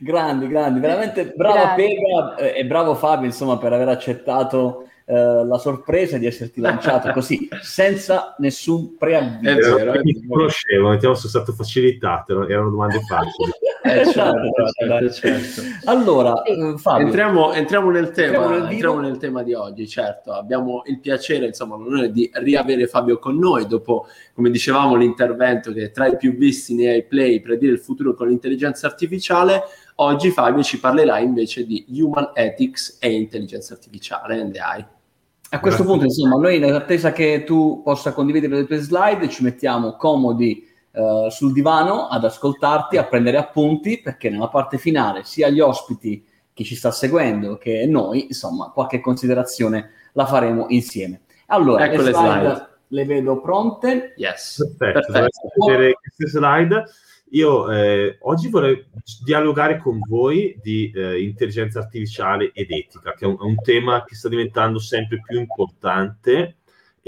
grandi, grandi, veramente brava Pega eh, e bravo Fabio, insomma, per aver accettato eh, la sorpresa di esserti lanciato così, senza nessun preavviso. È vero, è vero. conoscevo, mettiamo sono stato facilitato, erano domande facili. Eh, certo, certo, certo. Allora, eh, Fabio, entriamo, entriamo, nel tema, entriamo nel, entriamo nel tema di oggi, certo. Abbiamo il piacere, insomma, l'onore di riavere Fabio con noi dopo, come dicevamo, l'intervento che tra i più visti nei play, predire il futuro con l'intelligenza artificiale. Oggi Fabio ci parlerà invece di Human Ethics e Intelligenza Artificiale, NDI. A questo punto, insomma, noi in attesa che tu possa condividere le tue slide, ci mettiamo comodi uh, sul divano ad ascoltarti, a prendere appunti, perché nella parte finale sia gli ospiti, chi ci sta seguendo, che noi, insomma, qualche considerazione la faremo insieme. Allora, ecco le slide, le, slide. le vedo pronte. Yes. Perfetto, Perfetto. vedere queste slide. Io eh, oggi vorrei dialogare con voi di eh, intelligenza artificiale ed etica, che è un, è un, tema che sta diventando sempre più importante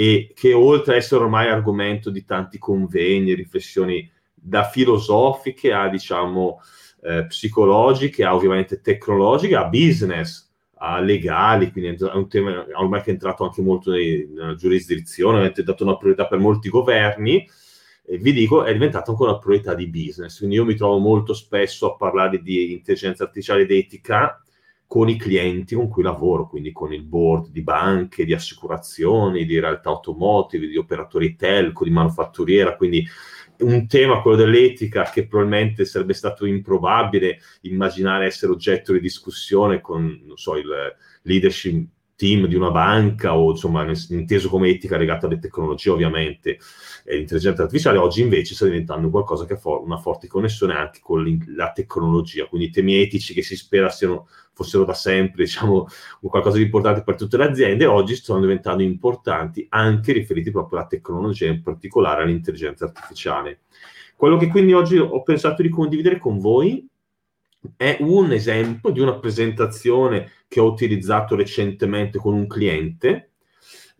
e che oltre ad essere ormai argomento di tanti convegni, riflessioni da filosofiche a diciamo eh, psicologiche, a ovviamente tecnologiche, a business, a legali, quindi è un tema ormai che è entrato anche molto nella giurisdizione, avete dato una priorità per molti governi e vi dico, è diventata ancora una priorità di business. Quindi io mi trovo molto spesso a parlare di intelligenza artificiale ed etica con i clienti con cui lavoro, quindi con il board di banche, di assicurazioni, di realtà automotive, di operatori telco, di manufatturiera, quindi un tema, quello dell'etica, che probabilmente sarebbe stato improbabile immaginare essere oggetto di discussione con, non so, il leadership team di una banca o insomma inteso come etica legata alle tecnologie ovviamente e l'intelligenza artificiale oggi invece sta diventando qualcosa che ha for- una forte connessione anche con la tecnologia. Quindi temi etici che si spera siano, fossero da sempre diciamo qualcosa di importante per tutte le aziende oggi stanno diventando importanti anche riferiti proprio alla tecnologia in particolare all'intelligenza artificiale. Quello che quindi oggi ho pensato di condividere con voi è un esempio di una presentazione che ho utilizzato recentemente con un cliente,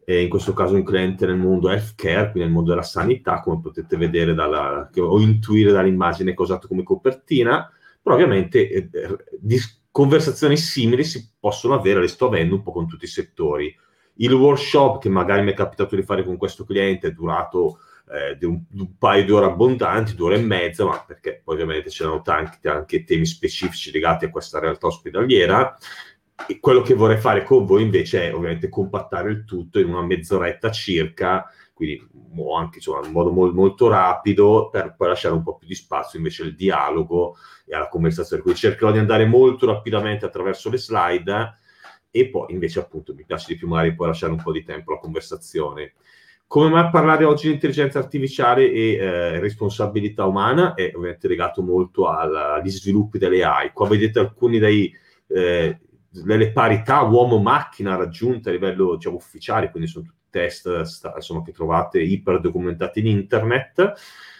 eh, in questo caso un cliente nel mondo healthcare, quindi nel mondo della sanità, come potete vedere dalla, o intuire dall'immagine che ho usato come copertina, però ovviamente eh, di conversazioni simili si possono avere, le sto avendo un po' con tutti i settori. Il workshop che magari mi è capitato di fare con questo cliente è durato eh, di, un, un, paio di ore abbondanti, due ore e mezza, ma perché ovviamente c'erano tanti anche temi specifici legati a questa realtà ospedaliera. E quello che vorrei fare con voi invece è ovviamente compattare il tutto in una mezz'oretta circa, quindi anche insomma, in modo molto, molto rapido, per poi lasciare un po' più di spazio invece al dialogo e alla conversazione. Quindi cercherò di andare molto rapidamente attraverso le slide e poi invece appunto mi piace di più magari poi lasciare un po' di tempo alla conversazione. Come mai parlare oggi di intelligenza artificiale e eh, responsabilità umana è ovviamente legato molto alla, agli sviluppi delle AI. Qua vedete alcuni dei, eh, delle parità uomo-macchina raggiunte a livello diciamo, ufficiale, quindi sono tutti test insomma, che trovate iper documentati in internet.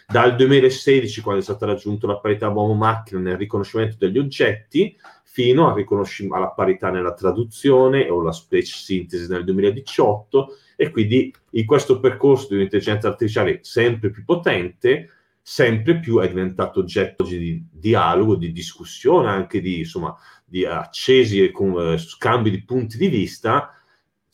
Dal 2016, quando è stata raggiunta la parità uomo-macchina nel riconoscimento degli oggetti, fino al riconoscimento alla parità nella traduzione o la speech synthesis nel 2018 e quindi in questo percorso di un'intelligenza artificiale sempre più potente, sempre più è diventato oggetto di dialogo, di discussione, anche di, insomma, di accesi e con, eh, scambi di punti di vista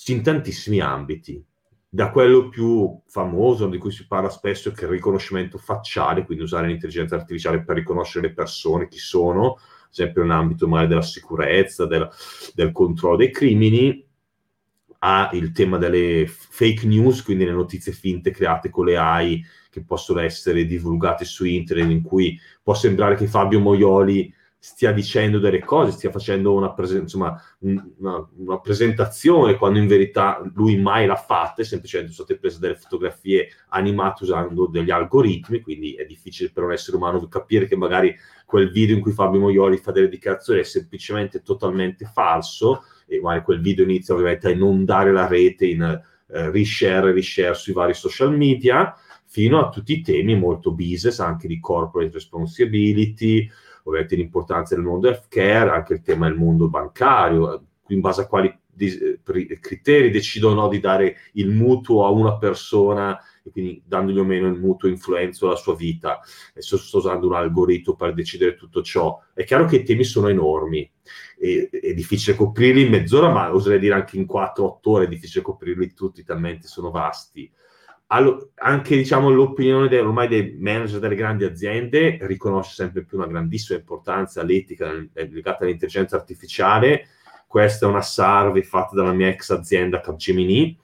in tantissimi ambiti. Da quello più famoso, di cui si parla spesso, che è il riconoscimento facciale, quindi usare l'intelligenza artificiale per riconoscere le persone, chi sono, ad esempio nell'ambito magari della sicurezza, del, del controllo dei crimini, ha il tema delle fake news, quindi le notizie finte create con le AI che possono essere divulgate su internet, in cui può sembrare che Fabio Moioli stia dicendo delle cose, stia facendo una, presen- insomma, una, una, presentazione, quando in verità lui mai l'ha fatta, è semplicemente sono state prese delle fotografie animate usando degli algoritmi, quindi è difficile per un essere umano capire che magari quel video in cui Fabio Moioli fa delle dichiarazioni è semplicemente totalmente falso, e magari quel video inizia ovviamente a inondare la rete in eh, reshare e reshare sui vari social media, fino a tutti i temi molto business, anche di corporate responsibility, ovviamente l'importanza del mondo healthcare, anche il tema del mondo bancario, in base a quali di, criteri decidono di dare il mutuo a una persona e quindi dandogli o meno il mutuo influenza alla sua vita, sto, sto usando un algoritmo per decidere tutto ciò. È chiaro che i temi sono enormi, e, è difficile coprirli in mezz'ora, ma oserei dire anche in 4-8 ore è difficile coprirli tutti, talmente sono vasti. Allo, anche diciamo, l'opinione de, ormai dei manager delle grandi aziende riconosce sempre più una grandissima importanza all'etica legata all'intelligenza artificiale. Questa è una survey fatta dalla mia ex azienda Capgemini,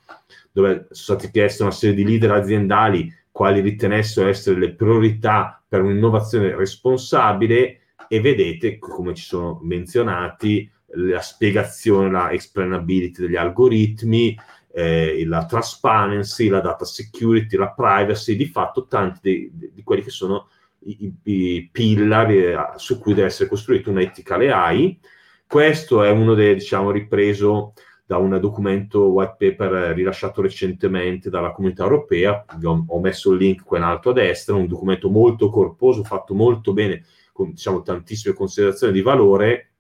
dove sono stati chiesti una serie di leader aziendali quali ritenessero essere le priorità per un'innovazione responsabile e vedete, come ci sono menzionati, la spiegazione, la explainability degli algoritmi, eh, la transparency, la data security, la privacy, di fatto tanti di, di quelli che sono i, i pillari eh, su cui deve essere costruita un'etica AI. Questo è uno dei, diciamo, ripreso da un documento white paper rilasciato recentemente dalla comunità europea, ho, ho messo il link qua in alto a destra, un documento molto corposo, fatto molto bene, con diciamo, tantissime considerazioni di valore.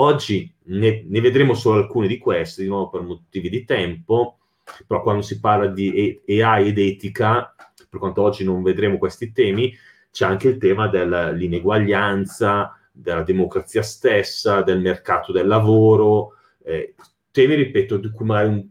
Oggi ne, ne vedremo solo alcune di queste, di nuovo per motivi di tempo, però quando si parla di AI ed etica, per quanto oggi non vedremo questi temi, c'è anche il tema dell'ineguaglianza, della democrazia stessa, del mercato del lavoro, eh, temi, ripeto, di cui magari un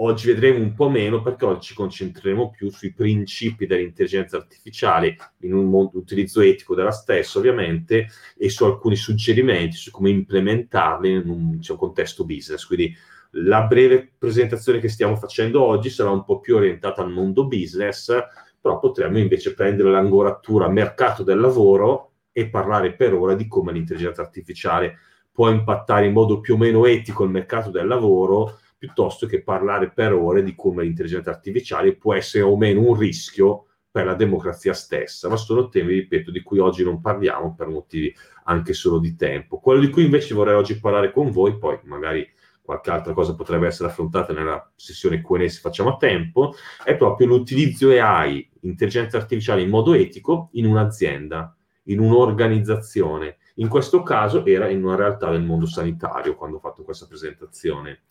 Oggi vedremo un po' meno perché oggi ci concentreremo più sui principi dell'intelligenza artificiale in un mondo, utilizzo etico della stessa, ovviamente, e su alcuni suggerimenti su come implementarli in un diciamo, contesto business. Quindi la breve presentazione che stiamo facendo oggi sarà un po' più orientata al mondo business, però potremmo invece prendere l'angolatura mercato del lavoro e parlare per ora di come l'intelligenza artificiale può impattare in modo più o meno etico il mercato del lavoro piuttosto che parlare per ore di come l'intelligenza artificiale può essere o meno un rischio per la democrazia stessa, ma sono temi, ripeto, di cui oggi non parliamo per motivi anche solo di tempo. Quello di cui invece vorrei oggi parlare con voi, poi magari qualche altra cosa potrebbe essere affrontata nella sessione Q&A se facciamo a tempo, è proprio l'utilizzo AI, intelligenza artificiale in modo etico, in un'azienda, in un'organizzazione. In questo caso era in una realtà del mondo sanitario quando ho fatto questa presentazione.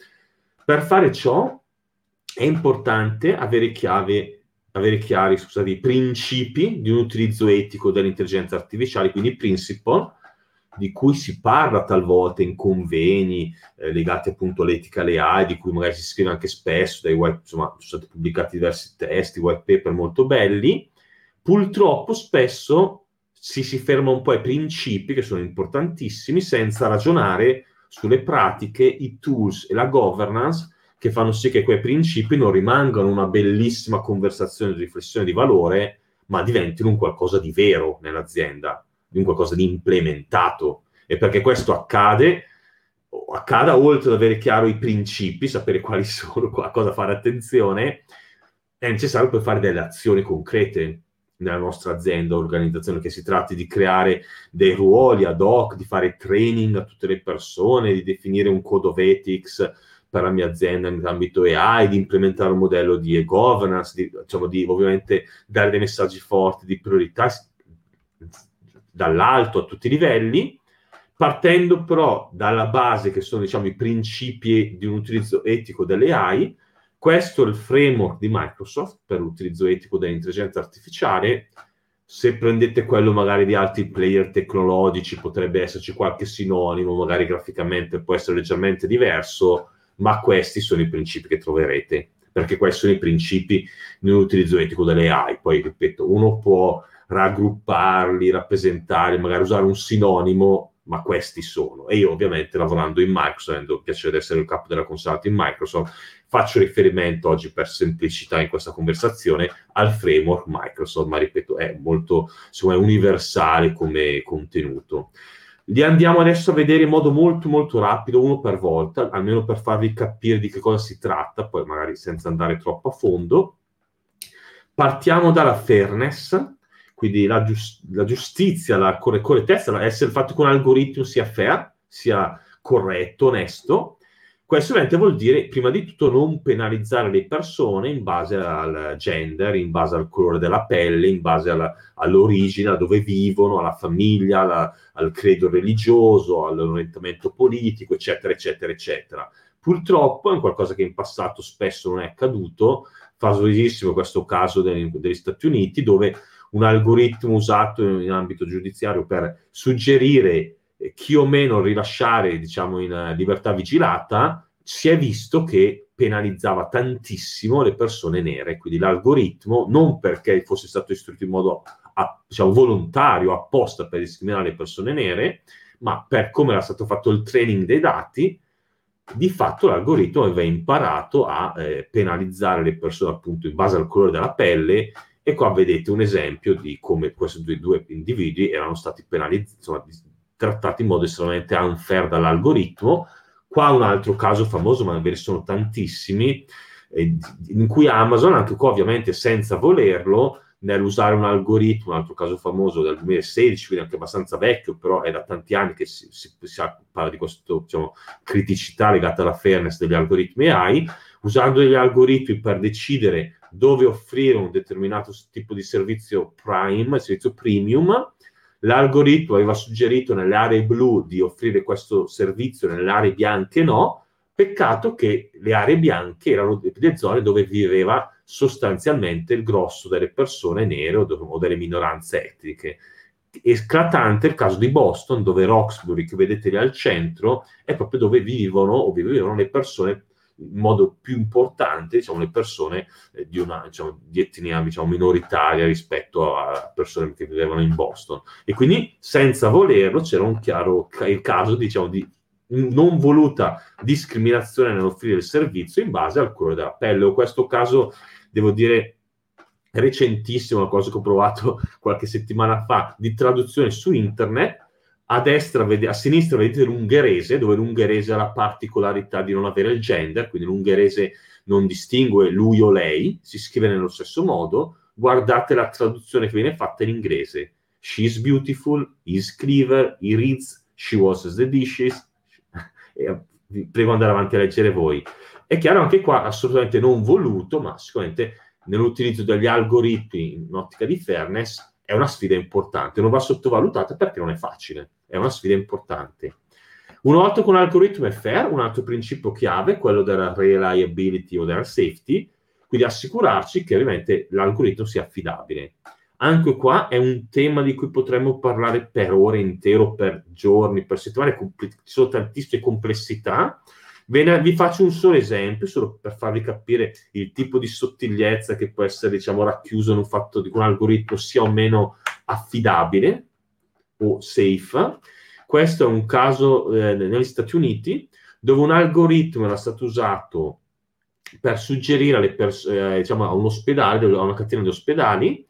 Per fare ciò è importante avere, chiave, avere chiari scusate, i principi di un utilizzo etico dell'intelligenza artificiale, quindi principle, di cui si parla talvolta in convegni eh, legati appunto all'etica alle AI, di cui magari si scrive anche spesso, dai white, insomma, sono stati pubblicati diversi testi, white paper molto belli. Purtroppo spesso si, si ferma un po' ai principi, che sono importantissimi, senza ragionare sulle pratiche, i tools e la governance che fanno sì che quei principi non rimangano una bellissima conversazione di riflessione di valore, ma diventino un qualcosa di vero nell'azienda, di un qualcosa di implementato. E perché questo accade, accada oltre ad avere chiaro i principi, sapere quali sono, a cosa fare attenzione, è necessario poi fare delle azioni concrete nella nostra azienda o organizzazione, che si tratti di creare dei ruoli ad hoc, di fare training a tutte le persone, di definire un code of ethics per la mia azienda in ambito AI, di implementare un modello di e-governance, di, diciamo, di ovviamente dare dei messaggi forti di priorità dall'alto a tutti i livelli, partendo però dalla base che sono diciamo, i principi di un utilizzo etico delle AI, questo è il framework di Microsoft per l'utilizzo etico dell'intelligenza artificiale. Se prendete quello magari di altri player tecnologici, potrebbe esserci qualche sinonimo, magari graficamente può essere leggermente diverso, ma questi sono i principi che troverete, perché questi sono i principi nell'utilizzo etico delle AI. Poi, ripeto, uno può raggrupparli, rappresentarli, magari usare un sinonimo, ma questi sono. E io ovviamente lavorando in Microsoft, avendo il piacere di essere il capo della consulting in Microsoft, faccio riferimento oggi per semplicità in questa conversazione al framework Microsoft, ma ripeto, è molto insomma, universale come contenuto. Li andiamo adesso a vedere in modo molto molto rapido, uno per volta, almeno per farvi capire di che cosa si tratta, poi magari senza andare troppo a fondo. Partiamo dalla fairness, quindi la, giust- la giustizia, la correttezza, essere fatto con un algoritmo sia fair, sia corretto, onesto, questo ovviamente vuol dire, prima di tutto, non penalizzare le persone in base al gender, in base al colore della pelle, in base alla, all'origine, a dove vivono, alla famiglia, alla, al credo religioso, all'orientamento politico, eccetera, eccetera, eccetera. Purtroppo è qualcosa che in passato spesso non è accaduto, famosissimo questo caso dei, degli Stati Uniti, dove un algoritmo usato in, ambito giudiziario per suggerire chi o meno rilasciare, diciamo, in uh, libertà vigilata, si è visto che penalizzava tantissimo le persone nere. Quindi l'algoritmo, non perché fosse stato istruito in modo a, diciamo, volontario, apposta per discriminare le persone nere, ma per come era stato fatto il training dei dati, di fatto l'algoritmo aveva imparato a eh, penalizzare le persone appunto in base al colore della pelle e qua vedete un esempio di come questi due, due individui erano stati penalizzati, insomma, trattati in modo estremamente unfair dall'algoritmo. Qua un altro caso famoso, ma ve ne sono tantissimi, eh, in cui Amazon, anche qua ovviamente senza volerlo, nell'usare un algoritmo, un altro caso famoso del 2016, quindi anche abbastanza vecchio, però è da tanti anni che si, si, si parla di questa diciamo, criticità legata alla fairness degli algoritmi AI, usando degli algoritmi per decidere dove offrire un determinato tipo di servizio prime, servizio premium, l'algoritmo aveva suggerito nelle aree blu di offrire questo servizio, nelle aree bianche no, peccato che le aree bianche erano le zone dove viveva sostanzialmente il grosso delle persone nere o, delle minoranze etniche. Eclatante il caso di Boston, dove Roxbury, che vedete lì al centro, è proprio dove vivono o vivevano le persone in modo più importante, diciamo, le persone eh, di, una, diciamo, di etnia diciamo, minoritaria rispetto a persone che vivevano in Boston. E quindi, senza volerlo, c'era un chiaro il caso, diciamo, di non voluta discriminazione nell'offrire il servizio in base al colore della pelle. O questo caso devo dire, recentissimo, una cosa che ho provato qualche settimana fa, di traduzione su internet. A destra, a sinistra vedete l'ungherese, dove l'ungherese ha la particolarità di non avere il gender, quindi l'ungherese non distingue lui o lei, si scrive nello stesso modo. Guardate la traduzione che viene fatta in inglese. She's beautiful, he's clever, he reads, she washes the dishes. E, prego andare avanti a leggere voi. È chiaro anche qua, assolutamente non voluto, ma sicuramente nell'utilizzo degli algoritmi in ottica di fairness è una sfida importante, non va sottovalutata perché non è facile, è una sfida importante. Una volta che un algoritmo è fair, un altro principio chiave è quello della reliability o della safety, quindi assicurarci che ovviamente l'algoritmo sia affidabile. Anche qua è un tema di cui potremmo parlare per ore intero, per giorni, per settimane, ci sono tantissime complessità, Ve vi faccio un solo esempio, solo per farvi capire il tipo di sottigliezza che può essere, diciamo, racchiuso in un fatto di un algoritmo sia o meno affidabile o safe. Questo è un caso eh, negli Stati Uniti dove un algoritmo era stato usato per suggerire pers- eh, diciamo, a un ospedale, a una catena di ospedali,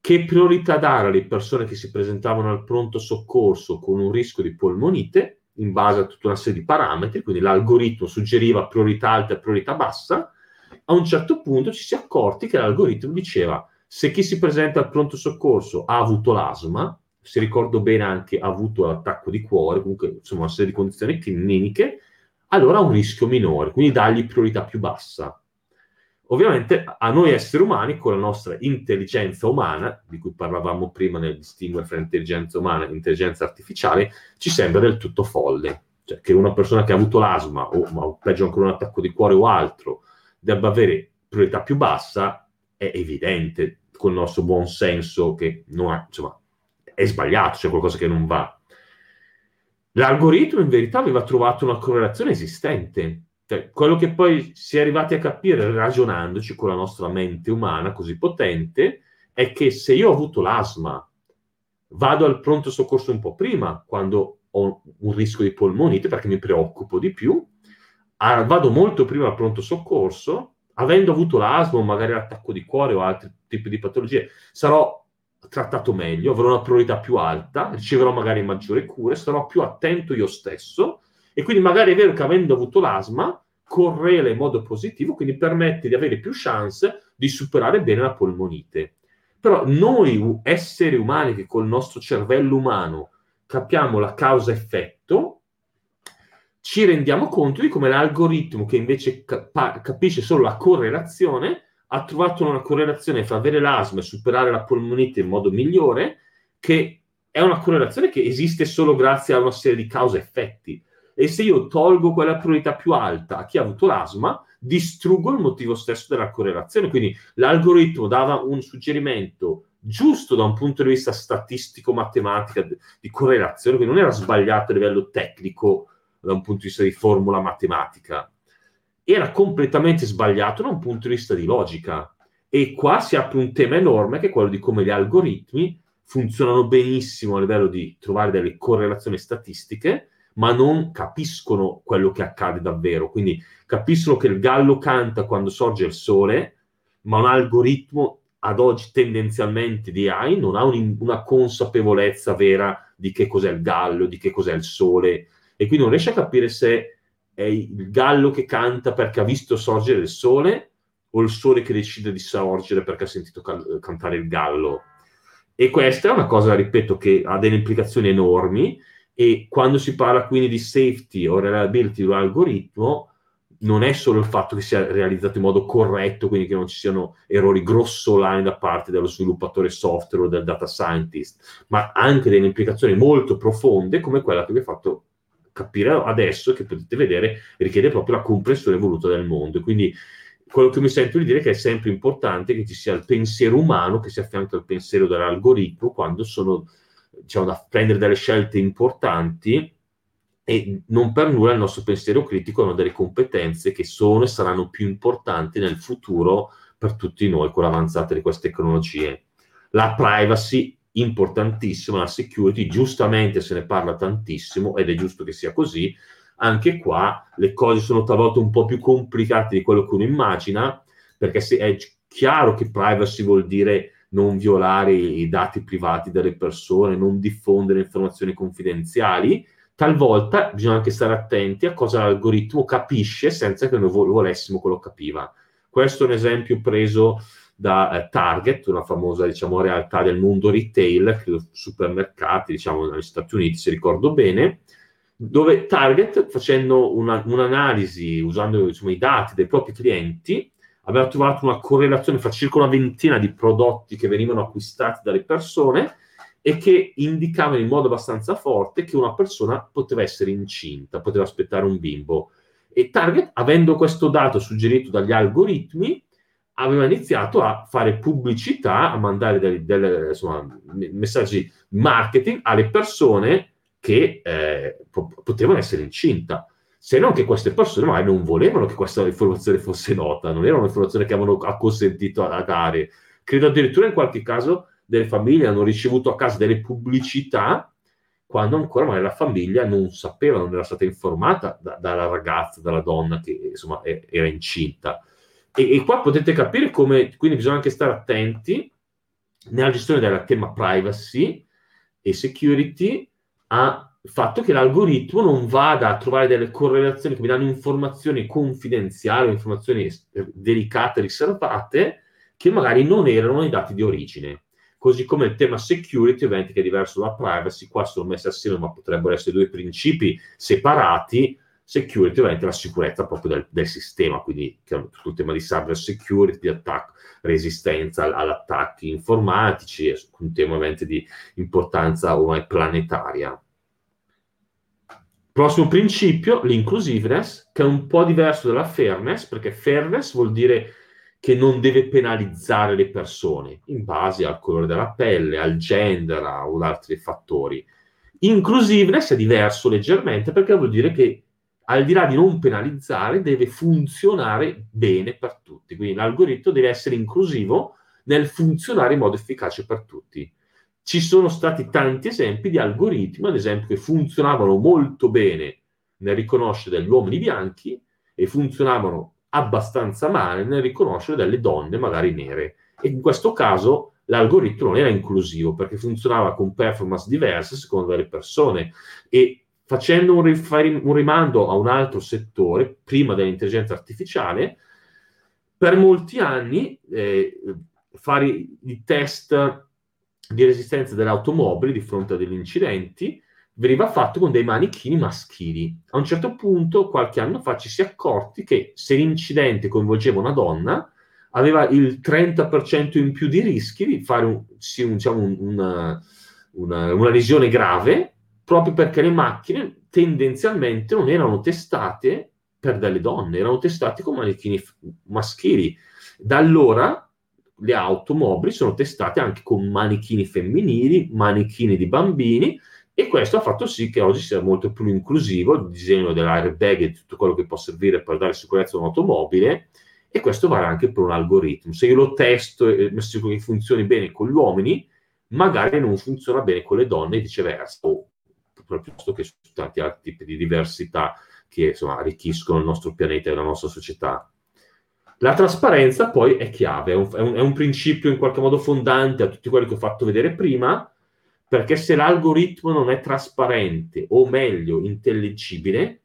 che priorità dare alle persone che si presentavano al pronto soccorso con un rischio di polmonite in base a tutta una serie di parametri, quindi l'algoritmo suggeriva priorità alta e priorità bassa, a un certo punto ci si è accorti che l'algoritmo diceva se chi si presenta al pronto soccorso ha avuto l'asma, se ricordo bene anche ha avuto l'attacco di cuore, comunque insomma una serie di condizioni cliniche, allora ha un rischio minore, quindi dagli priorità più bassa. Ovviamente a noi esseri umani, con la nostra intelligenza umana, di cui parlavamo prima nel distinguere fra intelligenza umana e intelligenza artificiale, ci sembra del tutto folle. Cioè che una persona che ha avuto l'asma o, o peggio ancora un attacco di cuore o altro debba avere priorità più bassa, è evidente con il nostro buon senso che ha, insomma, è sbagliato, c'è qualcosa che non va. L'algoritmo in verità aveva trovato una correlazione esistente cioè, quello che poi si è arrivati a capire ragionandoci con la nostra mente umana così potente è che se io ho avuto l'asma, vado al pronto soccorso un po' prima, quando ho un rischio di polmonite, perché mi preoccupo di più, vado molto prima al pronto soccorso, avendo avuto l'asma o magari l'attacco di cuore o altri tipi di patologie, sarò trattato meglio, avrò una priorità più alta, riceverò magari maggiori cure, sarò più attento io stesso e quindi magari è vero che avendo avuto l'asma correla in modo positivo, quindi permette di avere più chance di superare bene la polmonite. Però noi esseri umani che col nostro cervello umano capiamo la causa-effetto, ci rendiamo conto di come l'algoritmo che invece cap- capisce solo la correlazione ha trovato una correlazione fra avere l'asma e superare la polmonite in modo migliore, che è una correlazione che esiste solo grazie a una serie di cause-effetti. E se io tolgo quella priorità più alta a chi ha avuto l'asma, distruggono il motivo stesso della correlazione. Quindi l'algoritmo dava un suggerimento giusto da un punto di vista statistico-matematica di correlazione, quindi non era sbagliato a livello tecnico da un punto di vista di formula matematica, era completamente sbagliato da un punto di vista di logica. E qua si apre un tema enorme che è quello di come gli algoritmi funzionano benissimo a livello di trovare delle correlazioni statistiche, ma non capiscono quello che accade davvero. Quindi capiscono che il gallo canta quando sorge il sole, ma un algoritmo ad oggi tendenzialmente di AI non ha un, una consapevolezza vera di che cos'è il gallo, di che cos'è il sole, e quindi non riesce a capire se è il gallo che canta perché ha visto sorgere il sole o il sole che decide di sorgere perché ha sentito can- cantare il gallo. E questa è una cosa, ripeto, che ha delle implicazioni enormi e quando si parla quindi di safety o reliability dell'algoritmo, non è solo il fatto che sia realizzato in modo corretto, quindi che non ci siano errori grossolani da parte dello sviluppatore software o del data scientist, ma anche delle implicazioni molto profonde come quella che vi ho fatto capire adesso che potete vedere richiede proprio la comprensione voluta del mondo. Quindi quello che mi sento di dire è che è sempre importante che ci sia il pensiero umano che si affianca al pensiero dell'algoritmo quando sono diciamo, da prendere delle scelte importanti e non per nulla il nostro pensiero critico hanno delle competenze che sono e saranno più importanti nel futuro per tutti noi con l'avanzata di queste tecnologie. La privacy importantissima, la security, giustamente se ne parla tantissimo ed è giusto che sia così, anche qua le cose sono talvolta un po' più complicate di quello che uno immagina, perché se è chiaro che privacy vuol dire non violare i dati privati delle persone, non diffondere informazioni confidenziali, talvolta bisogna anche stare attenti a cosa l'algoritmo capisce senza che noi volessimo che lo capiva. Questo è un esempio preso da eh, Target, una famosa diciamo, realtà del mondo retail, supermercati, diciamo negli Stati Uniti, se ricordo bene, dove Target, facendo una, un'analisi usando insomma, i dati dei propri clienti, aveva trovato una correlazione fra circa una ventina di prodotti che venivano acquistati dalle persone e che indicavano in modo abbastanza forte che una persona poteva essere incinta, poteva aspettare un bimbo. E Target, avendo questo dato suggerito dagli algoritmi, aveva iniziato a fare pubblicità, a mandare delle, delle, insomma, messaggi marketing alle persone che eh, po- potevano essere incinta. Se non che queste persone magari non volevano che questa informazione fosse nota, non era un'informazione che avevano acconsentito a, dare. Credo addirittura in qualche caso delle famiglie hanno ricevuto a casa delle pubblicità quando ancora magari la famiglia non sapeva, non era stata informata da, dalla ragazza, dalla donna che insomma era incinta. E, e, qua potete capire come, quindi bisogna anche stare attenti nella gestione del tema privacy e security al fatto che l'algoritmo non vada a trovare delle correlazioni che mi danno informazioni confidenziali, informazioni delicate, riservate, che magari non erano nei dati di origine. Così come il tema security, ovviamente che è diverso da privacy, qua sono messi assieme, ma potrebbero essere due principi separati, security ovviamente la sicurezza proprio del, del sistema, quindi tutto il tema di cyber security, di attacco, resistenza ad attacchi informatici, è un tema ovviamente di importanza ormai planetaria. Prossimo principio, l'inclusiveness, che è un po' diverso dalla fairness, perché fairness vuol dire che non deve penalizzare le persone in base al colore della pelle, al gender o ad altri fattori. Inclusiveness è diverso leggermente perché vuol dire che al di là di non penalizzare, deve funzionare bene per tutti. Quindi l'algoritmo deve essere inclusivo nel funzionare in modo efficace per tutti. Ci sono stati tanti esempi di algoritmi, ad esempio, che funzionavano molto bene nel riconoscere degli uomini bianchi e funzionavano abbastanza male nel riconoscere delle donne magari nere. E in questo caso l'algoritmo non era inclusivo perché funzionava con performance diverse secondo le persone e facendo un, riferi- un rimando a un altro settore, prima dell'intelligenza artificiale, per molti anni eh, fare i test di resistenza delle automobili di fronte a degli incidenti veniva fatto con dei manichini maschili. A un certo punto, qualche anno fa, ci si è accorti che se l'incidente coinvolgeva una donna, aveva il 30% in più di rischi di fare un, sì, diciamo un, una, una, una lesione grave proprio perché le macchine tendenzialmente non erano testate per delle donne, erano testati con manichini maschili. Da allora le automobili sono testate anche con manichini femminili, manichini di bambini e questo ha fatto sì che oggi sia molto più inclusivo il disegno dell'airbag e tutto quello che può servire per dare sicurezza a un'automobile e questo vale anche per un algoritmo. Se io lo testo e mi assicuro che funzioni bene con gli uomini, magari non funziona bene con le donne e viceversa, o piuttosto che su tanti altri tipi di diversità che insomma, arricchiscono il nostro pianeta e la nostra società. La trasparenza poi è chiave, è un, è, un, è un, principio in qualche modo fondante a tutti quelli che ho fatto vedere prima, perché se l'algoritmo non è trasparente o meglio intelligibile,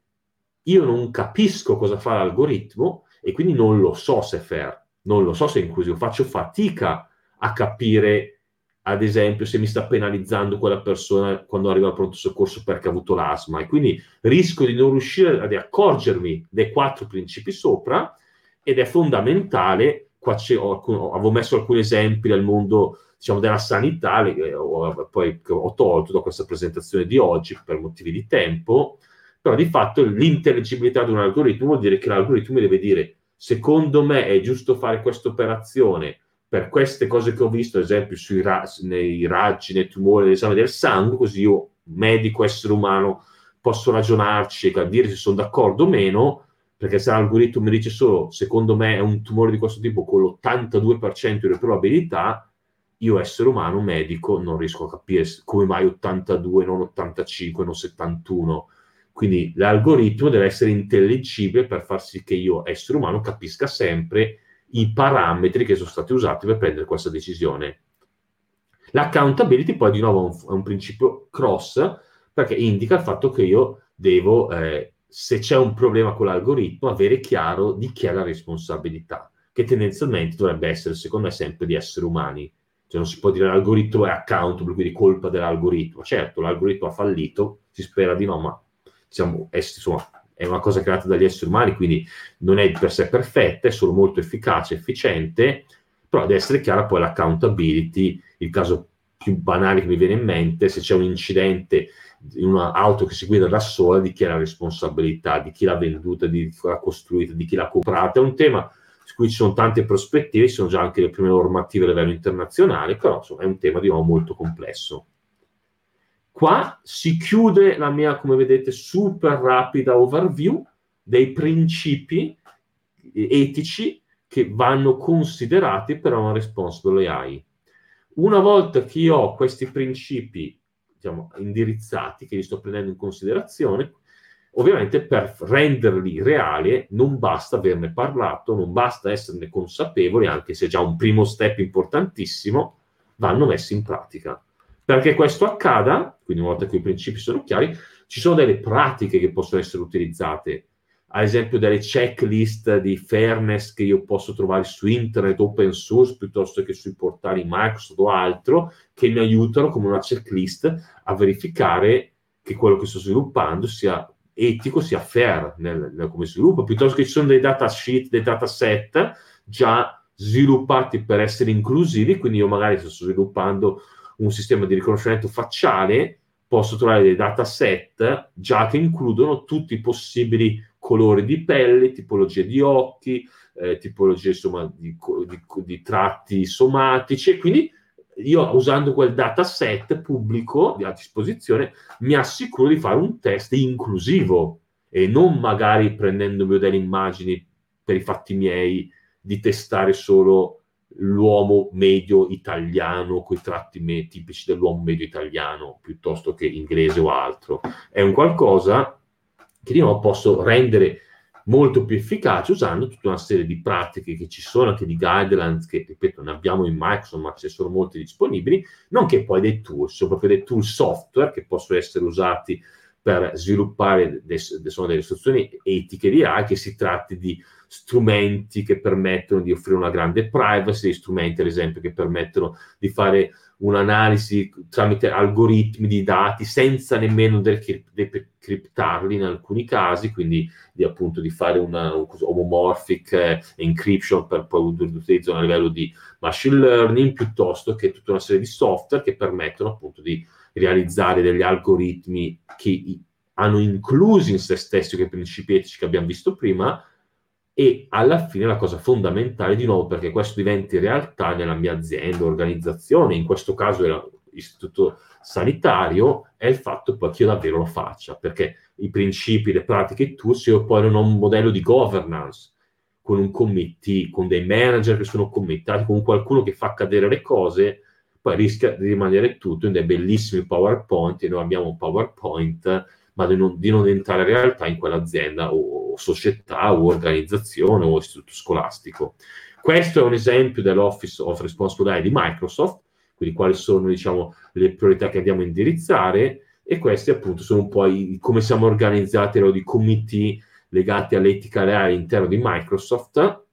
io non capisco cosa fa l'algoritmo e quindi non lo so se è fair, non lo so se è inclusivo, faccio fatica a capire, ad esempio, se mi sta penalizzando quella persona quando arriva al pronto soccorso perché ha avuto l'asma. E quindi rischio di non riuscire ad accorgermi dei quattro principi sopra ed è fondamentale, qua ho, avevo messo alcuni esempi dal mondo diciamo, della sanità, eh, poi ho tolto da questa presentazione di oggi per motivi di tempo, però di fatto l'intelligibilità di un algoritmo vuol dire che l'algoritmo deve dire secondo me è giusto fare questa operazione per queste cose che ho visto, ad esempio sui ra- nei raggi, nei tumori, nell'esame del sangue, così io, medico, essere umano, posso ragionarci e dire se sono d'accordo o meno, perché se l'algoritmo mi dice solo secondo me è un tumore di questo tipo con l'82% di probabilità, io essere umano, medico, non riesco a capire come mai 82, non 85, non 71 quindi l'algoritmo deve essere intelligibile per far sì che io, essere umano, capisca sempre i parametri che sono stati usati per prendere questa decisione. L'accountability poi di nuovo è un, principio cross perché indica il fatto che io devo, eh, se c'è un problema con l'algoritmo, avere chiaro di chi è la responsabilità, che tendenzialmente dovrebbe essere, secondo me, sempre di esseri umani. Cioè non si può dire l'algoritmo è accountable, quindi colpa dell'algoritmo. Certo, l'algoritmo ha fallito, si spera di no, ma è, insomma, è una cosa creata dagli esseri umani, quindi non è per sé perfetta, è solo molto efficace, efficiente, però deve essere chiara poi l'accountability, il caso più banale che mi viene in mente, se c'è un incidente in un'auto che si guida da sola, di chi è la responsabilità, di chi l'ha venduta, di chi l'ha costruita, di chi l'ha comprata, è un tema su cui ci sono tante prospettive, ci sono già anche le prime normative a livello internazionale, però insomma, è un tema di nuovo molto complesso. Qua si chiude la mia, come vedete, super rapida overview dei principi etici che vanno considerati per una responsible AI. Una volta che io ho questi principi diciamo, indirizzati, che li sto prendendo in considerazione, ovviamente per renderli reali non basta averne parlato, non basta esserne consapevoli, anche se è già un primo step importantissimo, vanno messi in pratica. Perché questo accada, quindi una volta che i principi sono chiari, ci sono delle pratiche che possono essere utilizzate, ad esempio delle checklist di fairness che io posso trovare su internet open source piuttosto che sui portali Microsoft o altro, che mi aiutano come una checklist a verificare che quello che sto sviluppando sia etico, sia fair nel, nel come sviluppo, piuttosto che ci sono dei datasheet, dei dataset già sviluppati per essere inclusivi, quindi io magari sto sviluppando un sistema di riconoscimento facciale, posso trovare dei dataset già che includono tutti i possibili colori di pelle, tipologie di occhi, eh, tipologie insomma, di, di, di, tratti somatici. E quindi io usando quel dataset pubblico a disposizione mi assicuro di fare un test inclusivo e non magari prendendomi delle immagini per i fatti miei di testare solo l'uomo medio italiano con i tratti me- tipici dell'uomo medio italiano piuttosto che inglese o altro. È un qualcosa che nuovo posso rendere molto più efficace usando tutta una serie di pratiche che ci sono, anche di guidelines che, ripeto, ne abbiamo in Microsoft, ma ce sono molti disponibili, nonché poi dei tool, sono proprio dei tool software che possono essere usati per sviluppare de- de- delle istruzioni etiche di AI, che si tratti di strumenti che permettono di offrire una grande privacy, strumenti ad esempio che permettono di fare un'analisi tramite algoritmi di dati senza nemmeno decriptarli in alcuni casi, quindi di, appunto di fare una un homomorphic eh, encryption per poi utilizzo a livello di machine learning, piuttosto che tutta una serie di software che permettono appunto di realizzare degli algoritmi che hanno incluso in se stessi quei principi etici che abbiamo visto prima e alla fine la cosa fondamentale, di nuovo, perché questo diventi realtà nella mia azienda, organizzazione, in questo caso era istituto sanitario, è il fatto poi che io davvero lo faccia, perché i principi, le pratiche tu, se io poi non ho un modello di governance, con un committee, con dei manager che sono committati, con qualcuno che fa accadere le cose, poi rischia di rimanere tutto in dei bellissimi PowerPoint, e noi abbiamo un PowerPoint, ma di non, di non entrare in realtà in quell'azienda o, o società o organizzazione o istituto scolastico. Questo è un esempio dell'Office of Responsibility di Microsoft, quindi quali sono diciamo, le priorità che andiamo a indirizzare e questi appunto sono un po' i, come siamo organizzati, di committee legati all'etica reale all'interno di Microsoft.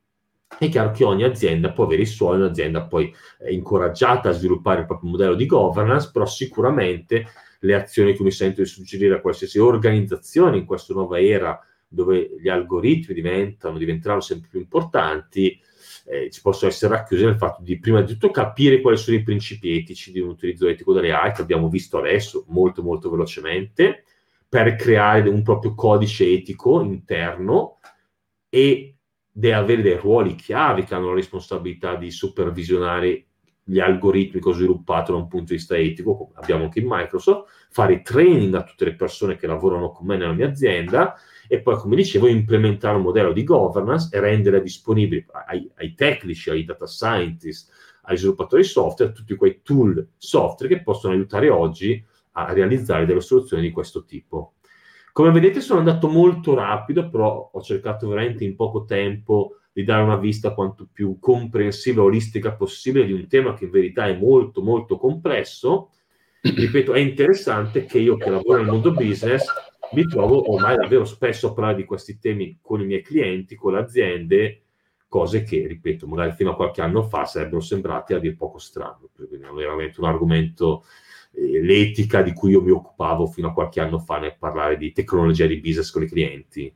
È chiaro che ogni azienda può avere i suoi, un'azienda poi è incoraggiata a sviluppare il proprio modello di governance, però sicuramente le azioni che mi sento di suggerire a qualsiasi organizzazione in questa nuova era dove gli algoritmi diventano, diventeranno sempre più importanti, eh, ci possono essere racchiuse nel fatto di prima di tutto capire quali sono i principi etici di un utilizzo etico delle AI che abbiamo visto adesso molto molto velocemente per creare un proprio codice etico interno e deve avere dei ruoli chiavi che hanno la responsabilità di supervisionare gli algoritmi che ho sviluppato da un punto di vista etico, come abbiamo anche in Microsoft, fare training a tutte le persone che lavorano con me nella mia azienda e poi, come dicevo, implementare un modello di governance e rendere disponibile ai, ai tecnici, ai data scientist, ai sviluppatori software, tutti quei tool software che possono aiutare oggi a realizzare delle soluzioni di questo tipo. Come vedete sono andato molto rapido, però ho cercato veramente in poco tempo di dare una vista quanto più comprensiva e olistica possibile di un tema che in verità è molto molto complesso. Ripeto, è interessante che io che lavoro nel mondo business mi trovo ormai davvero spesso a parlare di questi temi con i miei clienti, con le aziende, cose che, ripeto, magari fino a qualche anno fa sarebbero sembrate a dir poco strano, perché non era veramente un argomento, eh, l'etica di cui io mi occupavo fino a qualche anno fa nel parlare di tecnologia di business con i clienti.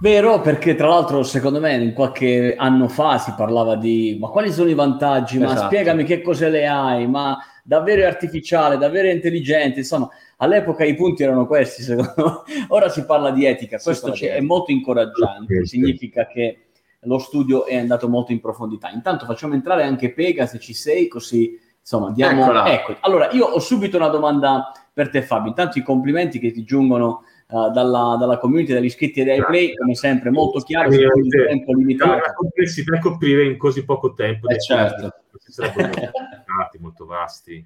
Vero, perché tra l'altro secondo me in qualche anno fa si parlava di ma quali sono i vantaggi, ma esatto. spiegami che cos'è le AI, ma davvero è artificiale, davvero è intelligente, insomma all'epoca i punti erano questi, secondo me. ora si parla di etica, questo è molto incoraggiante, significa che lo studio è andato molto in profondità. Intanto facciamo entrare anche Pega se ci sei, così insomma diamo... Ecco, allora io ho subito una domanda per te Fabio, intanto i complimenti che ti giungono uh, dalla, dalla, community, dagli iscritti di iPlay, come sempre molto chiaro, sì, il tempo limitato. La complessità coprire in così poco tempo, eh, certo. molto, molto vasti.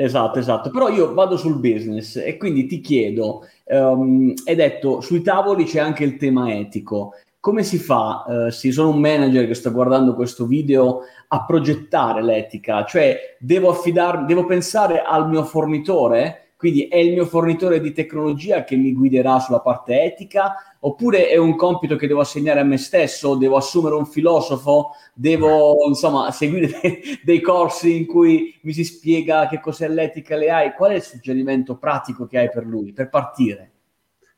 Esatto, esatto. Però io vado sul business e quindi ti chiedo, um, hai detto sui tavoli c'è anche il tema etico. Come si fa, uh, se sono un manager che sta guardando questo video, a progettare l'etica? Cioè, devo affidarmi, devo pensare al mio fornitore? Quindi è il mio fornitore di tecnologia che mi guiderà sulla parte etica oppure è un compito che devo assegnare a me stesso, devo assumere un filosofo, devo insomma seguire dei, dei corsi in cui mi si spiega che cos'è l'etica e le AI. Qual è il suggerimento pratico che hai per lui, per partire?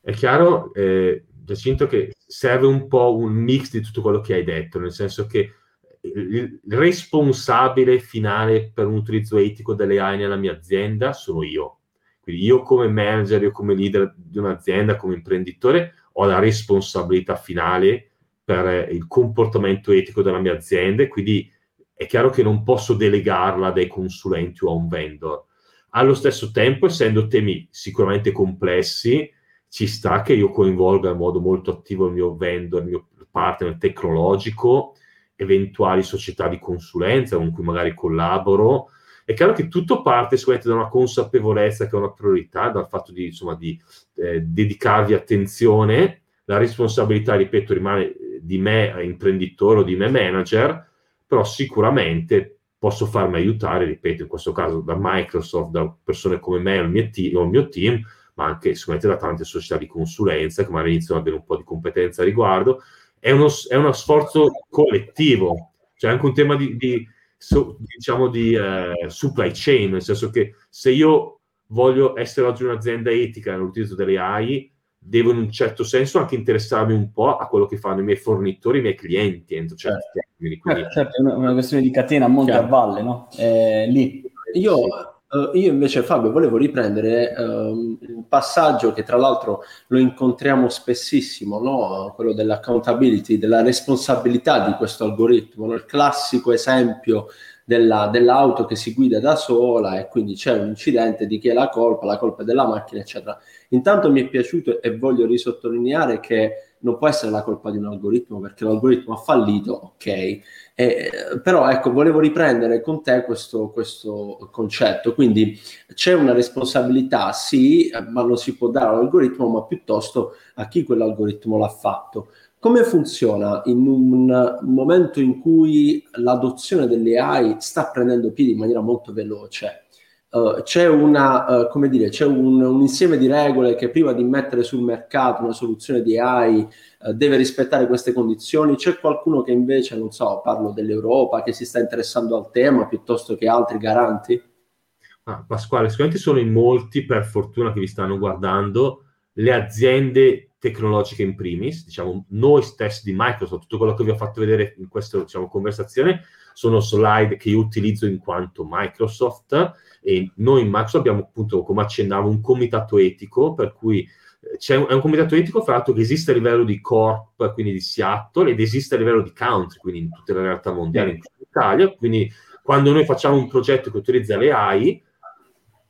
È chiaro, eh, Giacinto, che serve un po' un mix di tutto quello che hai detto, nel senso che il responsabile finale per un utilizzo etico delle AI nella mia azienda sono io quindi io come manager, io come leader di un'azienda, come imprenditore, ho la responsabilità finale per il comportamento etico della mia azienda e quindi è chiaro che non posso delegarla dai consulenti o a un vendor. Allo stesso tempo, essendo temi sicuramente complessi, ci sta che io coinvolga in modo molto attivo il mio vendor, il mio partner tecnologico, eventuali società di consulenza con cui magari collaboro, è chiaro che tutto parte sicuramente da una consapevolezza che è una priorità, dal fatto di, insomma, di eh, dedicarvi attenzione, la responsabilità, ripeto, rimane di me imprenditore o di me manager, però sicuramente posso farmi aiutare, ripeto, in questo caso da Microsoft, da persone come me o il mio team, o il mio team ma anche sicuramente da tante società di consulenza che magari iniziano ad avere un po' di competenza a riguardo. È uno, è uno sforzo collettivo, c'è anche un tema di, di so, diciamo di eh, supply chain, nel senso che se io voglio essere oggi un'azienda etica nell'utilizzo delle AI, devo in un certo senso anche interessarmi un po' a quello che fanno i miei fornitori, i miei clienti entro certi certo. termini. Quindi... Eh, certo, è una, una, questione di catena a monte a valle, no? Eh, lì. Io Uh, io invece Fabio volevo riprendere uh, un passaggio che tra l'altro lo incontriamo spessissimo, no? quello dell'accountability, della responsabilità di questo algoritmo, no? il classico esempio della, dell'auto che si guida da sola e quindi c'è un incidente di chi è la colpa, la colpa è della macchina, eccetera. Intanto mi è piaciuto e voglio risottolineare che non può essere la colpa di un algoritmo perché l'algoritmo ha fallito, ok. Eh, però ecco, volevo riprendere con te questo, questo, concetto. Quindi c'è una responsabilità, sì, ma non si può dare all'algoritmo, ma piuttosto a chi quell'algoritmo l'ha fatto. Come funziona in un momento in cui l'adozione delle AI sta prendendo piede in maniera molto veloce? Uh, c'è, una, uh, dire, c'è un, un, insieme di regole che prima di mettere sul mercato una soluzione di AI uh, deve rispettare queste condizioni. C'è qualcuno che invece, non so, parlo dell'Europa, che si sta interessando al tema piuttosto che altri garanti? Ah, Pasquale, sicuramente sono in molti, per fortuna, che vi stanno guardando, le aziende tecnologiche in primis, diciamo, noi stessi di Microsoft, tutto quello che vi ho fatto vedere in questa diciamo, conversazione sono slide che io utilizzo in quanto Microsoft e noi in Microsoft abbiamo appunto, come accennavo, un comitato etico per cui eh, c'è un, è un comitato etico fra l'altro che esiste a livello di corp, quindi di Seattle, ed esiste a livello di country, quindi in tutte le realtà mondiali, in Italia. Quindi quando noi facciamo un progetto che utilizza le AI,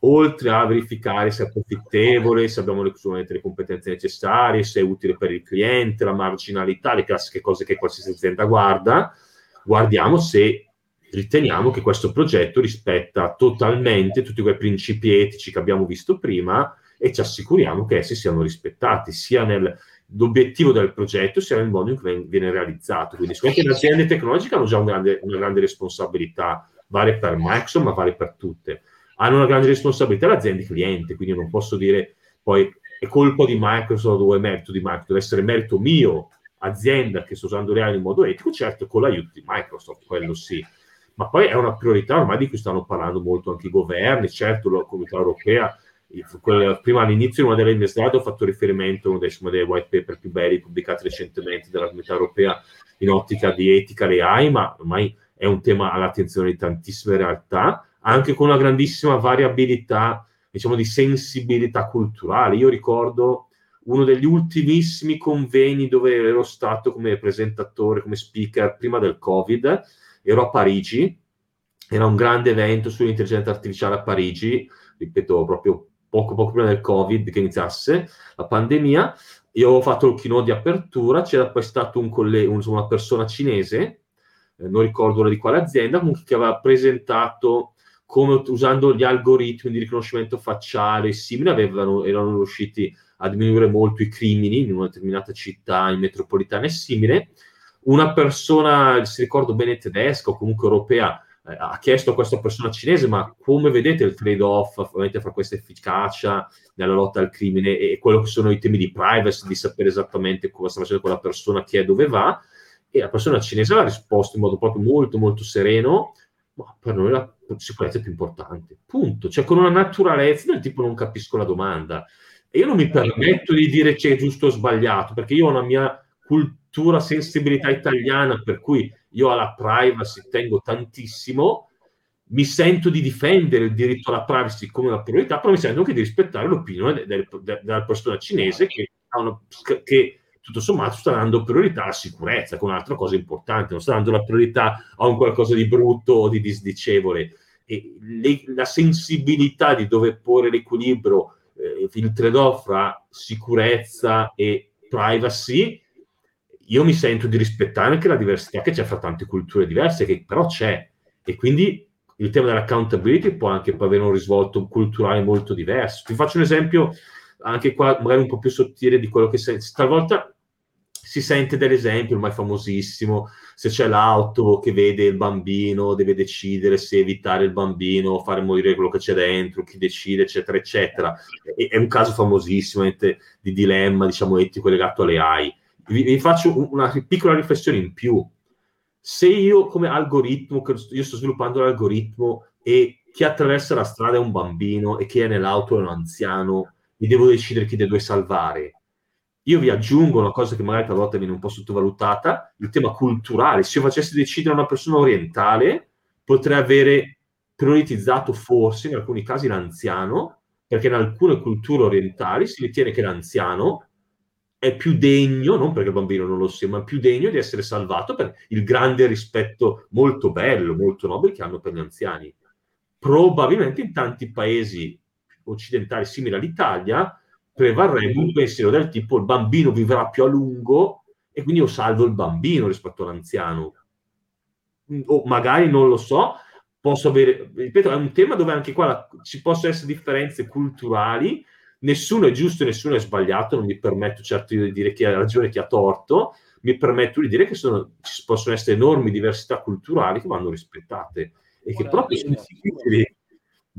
oltre a verificare se è profittevole, se abbiamo le, le, competenze necessarie, se è utile per il cliente, la marginalità, le classiche cose che qualsiasi azienda guarda, guardiamo se riteniamo che questo progetto rispetta totalmente tutti quei principi etici che abbiamo visto prima e ci assicuriamo che essi siano rispettati sia nell'obiettivo del progetto sia nel modo in cui viene realizzato. Quindi sicuramente le aziende tecnologiche hanno già un grande, una grande responsabilità, vale per Microsoft ma vale per tutte hanno una grande responsabilità le aziende cliente, quindi non posso dire poi è colpa di Microsoft o è merito di Microsoft, deve essere merito mio, azienda che sto usando le AI in modo etico, certo con l'aiuto di Microsoft, quello sì. Ma poi è una priorità ormai di cui stanno parlando molto anche i governi, certo la comunità europea, prima all'inizio in una delle slide ho fatto riferimento a uno dei, dei white paper più belli pubblicati recentemente dalla comunità europea in ottica di etica le AI, ma ormai è un tema all'attenzione di tantissime realtà anche con una grandissima variabilità, diciamo, di sensibilità culturale. Io ricordo uno degli ultimissimi convegni dove ero stato come presentatore, come speaker prima del Covid, ero a Parigi, era un grande evento sull'intelligenza artificiale a Parigi, ripeto, proprio poco, poco prima del Covid che iniziasse la pandemia. Io ho fatto il keynote di apertura, c'era poi stato un collega, una persona cinese, eh, non ricordo ora di quale azienda, comunque che aveva presentato come usando gli algoritmi di riconoscimento facciale simili avevano, erano riusciti a diminuire molto i crimini in una determinata città in metropolitana e simile. Una persona, se ricordo bene tedesca o comunque europea, eh, ha chiesto a questa persona cinese ma come vedete il trade-off fra questa efficacia nella lotta al crimine e quello che sono i temi di privacy, di sapere esattamente cosa sta facendo quella persona, chi è, dove va, e la persona cinese ha risposto in modo proprio molto molto sereno, ma per noi la sicurezza è più importante. Punto. Cioè, con una naturalezza del tipo non capisco la domanda. E io non mi permetto di dire che è giusto o sbagliato, perché io ho una mia cultura, sensibilità italiana, per cui io alla privacy tengo tantissimo, mi sento di difendere il diritto alla privacy come una priorità, però mi sento anche di rispettare l'opinione de- de- della persona cinese che, una, che tutto sommato sta dando priorità alla sicurezza, che è un'altra cosa importante, non sta dando la priorità a un qualcosa di brutto o di disdicevole. E le, la sensibilità di dove porre l'equilibrio, eh, il trade-off fra sicurezza e privacy, io mi sento di rispettare anche la diversità che c'è fra tante culture diverse, che però c'è. E quindi il tema dell'accountability può anche avere un risvolto culturale molto diverso. Ti faccio un esempio anche qua magari un po' più sottile di quello che sei. Talvolta si sente dell'esempio ormai famosissimo, se c'è l'auto che vede il bambino, deve decidere se evitare il bambino, fare morire quello che c'è dentro, chi decide, eccetera, eccetera. E, è un caso famosissimo di dilemma, diciamo, etico legato alle AI. Vi, vi faccio una piccola riflessione in più. Se io come algoritmo, io sto sviluppando l'algoritmo e chi attraversa la strada è un bambino e chi è nell'auto è un anziano, mi devo decidere chi dei due salvare. Io vi aggiungo una cosa che magari talvolta viene un po' sottovalutata, il tema culturale. Se io facessi decidere una persona orientale, potrei avere prioritizzato forse in alcuni casi l'anziano, perché in alcune culture orientali si ritiene che l'anziano è più degno, non perché il bambino non lo sia, ma più degno di essere salvato per il grande rispetto molto bello, molto nobile che hanno per gli anziani. Probabilmente in tanti paesi occidentali simili all'Italia prevarrebbe un pensiero del tipo il bambino vivrà più a lungo e quindi io salvo il bambino rispetto all'anziano. O magari non lo so, posso avere, ripeto, è un tema dove anche qua la, ci possono essere differenze culturali, nessuno è giusto e nessuno è sbagliato, non mi permetto certo di dire chi ha ragione e chi ha torto, mi permetto di dire che sono, ci possono essere enormi diversità culturali che vanno rispettate e che proprio sono difficili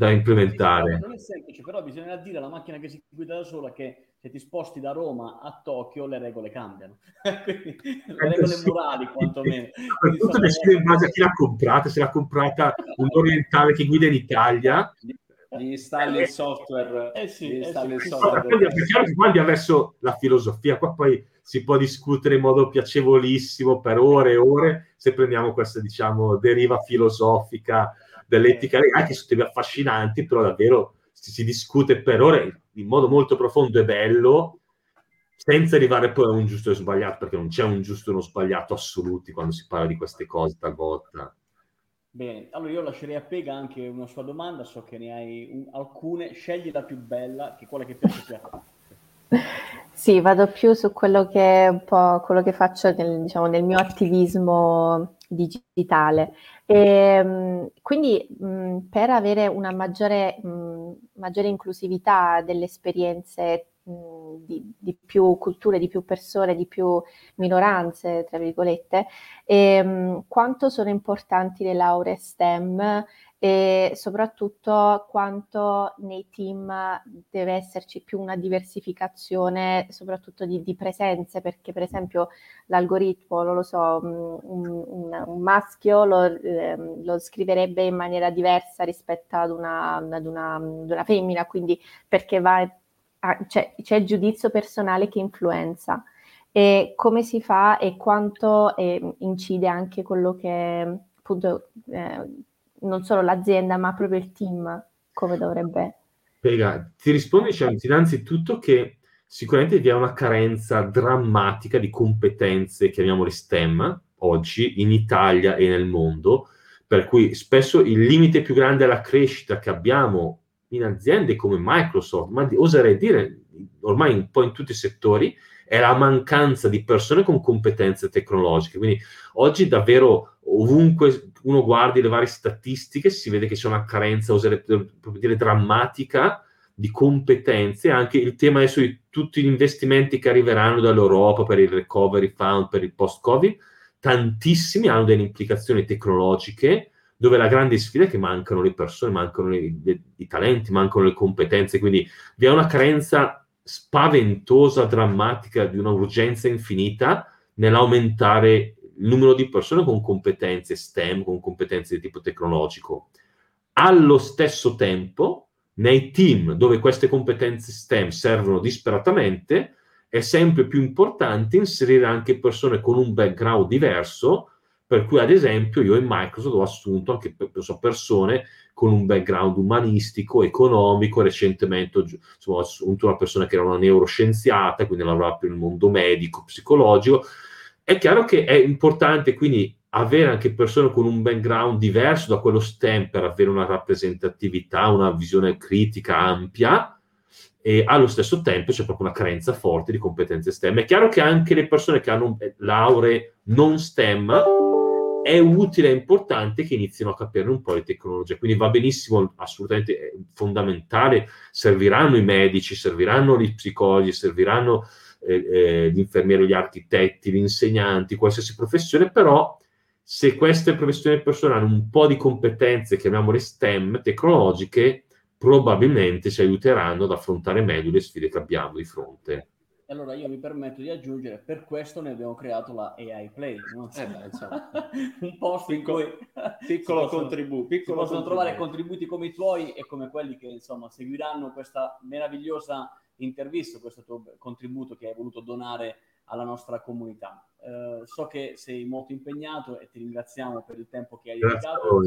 da implementare. Non è semplice, però bisogna dire alla macchina che si guida da sola che se ti sposti da Roma a Tokyo le regole cambiano. Quindi, le eh, regole sì. morali quantomeno. Tutto decide in base a chi l'ha comprata, se l'ha comprata un orientale che guida in Italia. Gli installi il software. Eh sì, installi eh sì. il software. Perché qua abbiamo messo la filosofia, qua poi si può discutere in modo piacevolissimo per ore e ore se prendiamo questa, diciamo, deriva filosofica dell'etica, anche su temi affascinanti, però davvero si, si discute per ore in modo molto profondo e bello, senza arrivare poi a un giusto e sbagliato, perché non c'è un giusto e uno sbagliato assoluti quando si parla di queste cose talvolta. Bene, allora io lascerei a Pega anche una sua domanda, so che ne hai un, alcune, scegli la più bella, che è quella che piace più a te. Sì, vado più su quello che, un po', quello che faccio nel, diciamo, nel mio attivismo digitale. E, ehm, quindi mh, per avere una maggiore, mh, maggiore inclusività delle esperienze di, di, più culture, di più persone, di più minoranze, tra virgolette, e, quanto sono importanti le lauree STEM e soprattutto quanto nei team deve esserci più una diversificazione, soprattutto di, di presenze, perché per esempio l'algoritmo, non lo so, un, un, un maschio lo, eh, lo, scriverebbe in maniera diversa rispetto ad una, ad una, ad una femmina, quindi perché va, a, c'è, c'è il giudizio personale che influenza. E come si fa e quanto eh, incide anche quello che appunto eh, non solo l'azienda, ma proprio il team come dovrebbe. Spiega, ti rispondo dicendo innanzitutto che sicuramente vi è una carenza drammatica di competenze, chiamiamole STEM, oggi in Italia e nel mondo, per cui spesso il limite più grande alla crescita che abbiamo in aziende come Microsoft, ma oserei dire ormai un po' in tutti i settori, è la mancanza di persone con competenze tecnologiche. Quindi oggi davvero ovunque uno guardi le varie statistiche si vede che c'è una carenza, oserei dire drammatica, di competenze, anche il tema adesso di tutti gli investimenti che arriveranno dall'Europa per il recovery fund, per il post-Covid, tantissimi hanno delle implicazioni tecnologiche dove la grande sfida è che mancano le persone, mancano i, i talenti, mancano le competenze, quindi vi è una carenza spaventosa, drammatica, di un'urgenza infinita nell'aumentare numero di persone con competenze STEM, con competenze di tipo tecnologico. Allo stesso tempo, nei team dove queste competenze STEM servono disperatamente, è sempre più importante inserire anche persone con un background diverso, per cui ad esempio io in Microsoft ho assunto anche persone con un background umanistico, economico, recentemente insomma, ho assunto una persona che era una neuroscienziata, quindi lavorava più nel mondo medico, psicologico. È chiaro che è importante quindi avere anche persone con un background diverso da quello STEM per avere una rappresentatività, una visione critica ampia e allo stesso tempo c'è proprio una carenza forte di competenze STEM. È chiaro che anche le persone che hanno lauree non STEM è utile e importante che inizino a capire un po' le tecnologie. Quindi va benissimo, assolutamente è fondamentale, serviranno i medici, serviranno gli psicologi, serviranno eh, eh, gli infermieri, gli architetti, gli insegnanti, qualsiasi professione, però se queste professioni persone hanno un po' di competenze, chiamiamole STEM, tecnologiche, probabilmente ci aiuteranno ad affrontare meglio le sfide che abbiamo di fronte allora io mi permetto di aggiungere, per questo ne abbiamo creato la AI Play, no? eh beh, un posto piccolo, in cui piccolo contributo, piccolo possono contributo. trovare contributi come i tuoi e come quelli che insomma seguiranno questa meravigliosa intervista, questo tuo contributo che hai voluto donare alla nostra comunità. Eh, so che sei molto impegnato e ti ringraziamo per il tempo che hai dedicato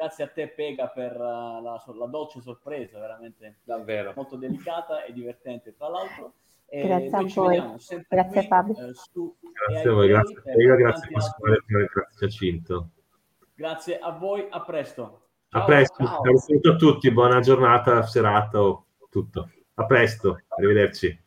grazie a te Pega per uh, la, la, dolce sorpresa, veramente davvero molto delicata e divertente tra l'altro. E grazie a voi, grazie qui, Fabio. Eh, su grazie a voi, grazie Pega, grazie Pasquale, grazie Giacinto. Grazie a voi, a presto. Ciao, a presto, ciao. saluto a tutti, buona giornata, serata, tutto. A presto, arrivederci.